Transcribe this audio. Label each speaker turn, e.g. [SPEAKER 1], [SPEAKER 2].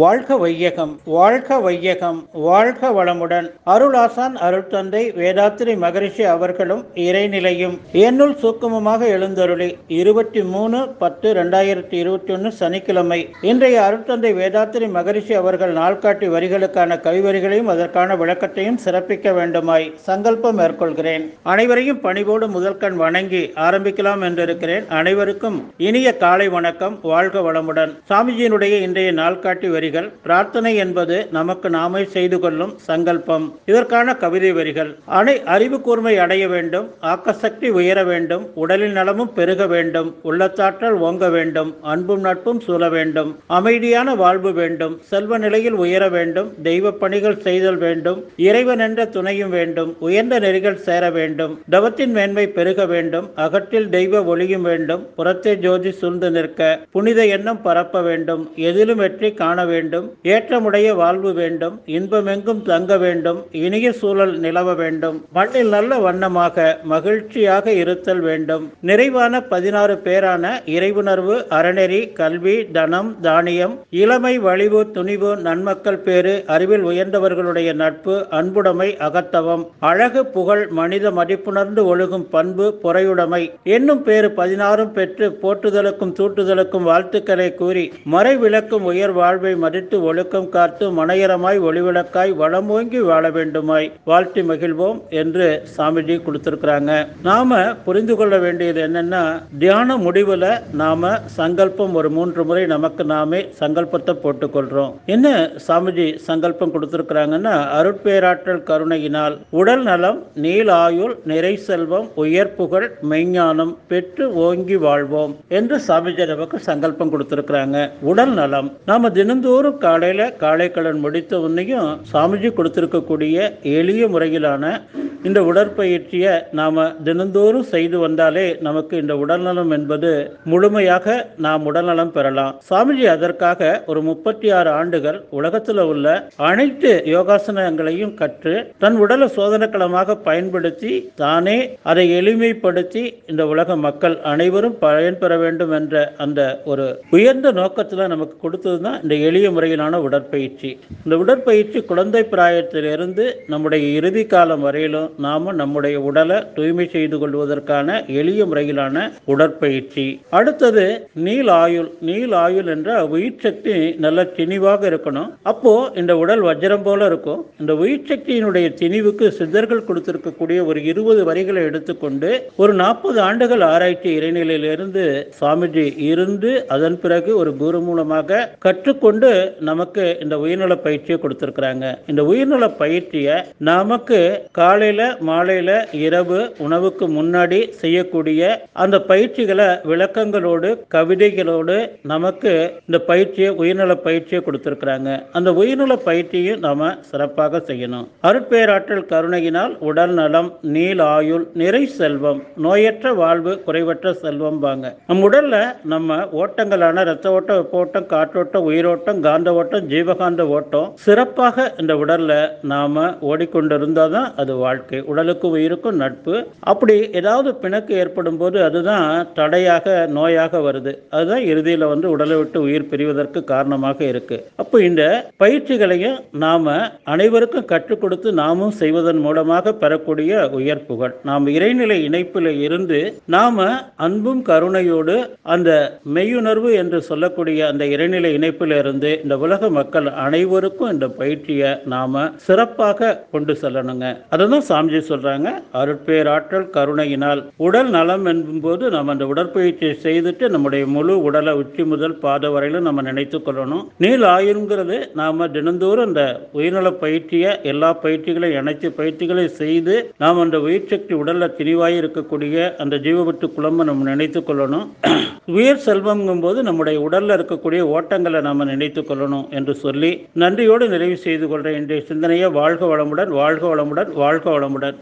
[SPEAKER 1] வாழ்க வையகம் வாழ்க வையகம் வாழ்க வளமுடன். அருளாசான் அருட்தந்தை வேதாத்திரி மகரிஷி அவர்களும் இறைநிலையும். என்னுள் சூக்குமமாக எழுந்தருளி இருபத்தி மூணு பத்து ரெண்டாயிரத்தி இருபத்தி ஒன்று சனிக்கிழமை. இன்றைய அருட்தந்தை வேதாத்திரி மகரிஷி அவர்கள் நாள்காட்டி வரிகளுக்கான கவிவரிகளையும் அதற்கான விளக்கத்தையும் சிறப்பிக்க வேண்டுமாய் சங்கல்பம் மேற்கொள்கிறேன். அனைவரையும் பணிவோடு முதல்கண் வணங்கி ஆரம்பிக்கலாம் என்றிருக்கிறேன். அனைவருக்கும் இனிய காலை வணக்கம். வாழ்க வளமுடன். சாமிஜியினுடைய இன்றைய நாள்காட்டி வரிகள் பிரார்த்தனை என்பது நமக்கு நாமே செய்து கொள்ளும் சங்கல்பம். இதற்கான கவிதை வரிகள் அனை அறிவு கூர்மை அடைய வேண்டும் ஆக்கசக்தி உயர வேண்டும் உடலின் நலமும் பெருக வேண்டும் உள்ளத்தாற்றல் ஓங்க வேண்டும் அன்பும் நட்பும் சூழ வேண்டும் அமைதியான வாழ்வு வேண்டும் செல்வ நிலையில் உயர வேண்டும் தெய்வ பணிகள் செய்தல் வேண்டும் இறைவன் என்ற துணையும் வேண்டும் உயர்ந்த நெறிகள் சேர வேண்டும் தவத்தின் மேன்மை பெருக வேண்டும் அகற்றில் தெய்வ ஒளியும் வேண்டும் புறத்தே ஜோதி சூழ்ந்து நிற்க புனித எண்ணம் பரப்ப வேண்டும் எதிலும் வெற்றி காண வேண்டும். ஏற்றமுடைய வாழ்வு வேண்டும் இன்பமெங்கும் தங்க வேண்டும் இனிய சூழல் நிலவ வேண்டும் மண்ணில் நல்ல வண்ணமாக மகிழ்ச்சியாக இருத்தல் வேண்டும். நிறைவான பதினாறு பேரான இறைவுணர்வு அறநெறி கல்வி தனம் தானியம் இளமை வலிவு துணிவு நன்மக்கள் பேறு அறிவில் உயர்ந்தவர்களுடைய நட்பு அன்புடைமை அகத்தவம் அழகு புகழ் மனித மதிப்புணர்ந்து ஒழுகும் பண்பு பொறையுடைமை என்னும் பேறு பதினாறும் பெற்று போற்றுதலுக்கும் தூட்டுதலுக்கும் வாழ்த்துக்களை கூறி மறை விளக்கும் உயர் வாழ்வை மதித்து ஒழுக்கம் காத்து மனையரமாய் ஒளிவிளக்காய் வளம் ஓங்கி வாழ வேண்டுமாய் வாழ்த்தி மகிழ்வோம் என்று சாமிஜி கொடுத்திருக்கிறாங்க. நாம புரிந்து கொள்ள வேண்டியது என்னன்னா தியான முடிவுல நாம சங்கல்பம் ஒரு மூன்று முறை நமக்கு நாமே சங்கல்பத்தை போட்டுக்கொள்றோம். என்ன சாமிஜி சங்கல்பம் கொடுத்திருக்கிறாங்கன்னா அருட்பேராற்றல் கருணையினால் உடல் நலம் நீல் ஆயுள் நிறை செல்வம் உயர் புகழ் மெய்ஞானம் பெற்று ஓங்கி வாழ்வோம் என்று சாமிஜி நமக்கு சங்கல்பம் கொடுத்திருக்கிறாங்க. உடல் நலம். நாம தினந்தோறும் காலையில் காலை கடன் முடித்த உன்னையும் சாமிஜி கொடுத்திருக்கக்கூடிய எளிய முறையிலான இந்த உடற்பயிற்சியை நாம தினந்தோறும் செய்து வந்தாலே நமக்கு இந்த உடல்நலம் என்பது முழுமையாக நாம் உடல்நலம் பெறலாம். சாமிஜி அதற்காக ஒரு முப்பத்தி ஆறு ஆண்டுகள் உலகத்தில் உள்ள அனைத்து யோகாசனங்களையும் கற்று தன் உடலை சோதனைக்களமாக பயன்படுத்தி தானே அதை எளிமைப்படுத்தி இந்த உலக மக்கள் அனைவரும் பயன்பெற வேண்டும் என்ற அந்த ஒரு உயர்ந்த நோக்கத்தில் நமக்கு கொடுத்தது தான் இந்த எளிய முறையிலான உடற்பயிற்சி. இந்த உடற்பயிற்சி குழந்தை பிராயத்திலிருந்து நம்முடைய இறுதி காலம் வரையிலும் நாம நம்முடைய உடலை தூய்மை செய்து கொள்வதற்கான எளிய முறையிலான உடற்பயிற்சி. அடுத்தது நீல் ஆயுள். நீல் ஆயுள் என்ற உயிர் சக்தி நல்ல திணிவாக இருக்கணும். அப்போ இந்த உடல் வஜ்ரம் போல இருக்கும். இந்த உயிர் சக்தியினுடைய திணிவுக்கு சித்தர்கள் கொடுத்திருக்கக்கூடிய ஒரு இருபது வரிகளை எடுத்துக்கொண்டு ஒரு நாற்பது ஆண்டுகள் ஆராய்ச்சி இறைநிலையிலிருந்து சுவாமிஜி இருந்து அதன் பிறகு ஒரு குரு மூலமாக கற்றுக்கொண்டு நமக்கு இந்த உயிர்நல பயிற்சியை கொடுத்துருக்குறாங்க. இந்த உயிர்நல பயிற்சியை நமக்கு காலையில மாலையில இரவு உணவுக்கு முன்னாடி செய்யக்கூடிய அந்த பயிற்சிகளை விளக்கங்களோடு கவிதைகளோடு நமக்கு இந்த பயிற்சியை உயிர்நல பயிற்சியை கொடுத்துருக்குறாங்க. அந்த உயிர்நல பயிற்சியும் நாம சிறப்பாக செய்யணும். அருட்பேராற்றல் கருணையினால் உடல் நலம் நீள் ஆயுள் நிறை செல்வம் நோயற்ற வாழ்வு குறைவற்ற செல்வம் வாங்க நம் உடல்ல நம்ம ஓட்டங்களான ரத்த ஓட்டம் வெப்ப ஓட்டம் காற்றோட்டம் உயிரோட்டம் காந்த ஓட்டம் ஜீவகாந்த ஓட்டம் சிறப்பாக இந்த உடல்ல நாம ஓடிக்கொண்டிருந்தால் தான் அது வாழ்க்கை. உடலுக்கும் உயிருக்கும் நட்பு. அப்படி ஏதாவது பிணக்கு ஏற்படும் போது அதுதான் தடையாக நோயாக வருது. அதுதான் இறுதியில் வந்து உடலை விட்டு உயிர் பிரிவதற்கு காரணமாக இருக்கு. அப்போ இந்த பயிற்சிகளையும் நாம அனைவருக்கும் கற்றுக் கொடுத்து நாமும் செய்வதன் மூலமாக பெறக்கூடிய உயர் புகழ் நாம் இறைநிலை இணைப்பில் இருந்து நாம அன்பும் கருணையோடு அந்த மெய்யுணர்வு என்று சொல்லக்கூடிய அந்த இறைநிலை இணைப்பில் இருந்து இந்த உலக மக்கள் அனைவருக்கும் இந்த பயிற்சியை நாம சிறப்பாக கொண்டு செல்லணுங்க. அதுதான் சாமிஜி சொல்றாங்க அருட்பேராற்றல் கருணையினால் உடல் நலம் என்பது நம்ம அந்த உடற்பயிற்சியை செய்துட்டு நம்முடைய முழு உடலை உச்சி முதல் பாத வரையிலும் நம்ம நினைத்து கொள்ளணும். நீள் ஆயுங்கிறது நாம தினந்தோறும் அந்த உயிர்நல பயிற்சியை எல்லா பயிற்சிகளையும் இணைச்சு பயிற்சிகளை செய்து நாம் அந்த உயிர் சக்தி உடல்ல திரிவாய் இருக்கக்கூடிய அந்த ஜீவபட்டு குழம்பை நம்ம நினைத்து கொள்ளணும். உயிர் செல்வம்ங்கும் போது நம்முடைய உடல்ல இருக்கக்கூடிய ஓட்டங்களை நாம நினைத்து கொள்ளணும் என்று சொல்லி நன்றியோடு நிறைவு செய்து கொள்ற இன்றைய சிந்தனையை வாழ்க வளமுடன் வாழ்க வளமுடன் வாழ்க வளமுடன்.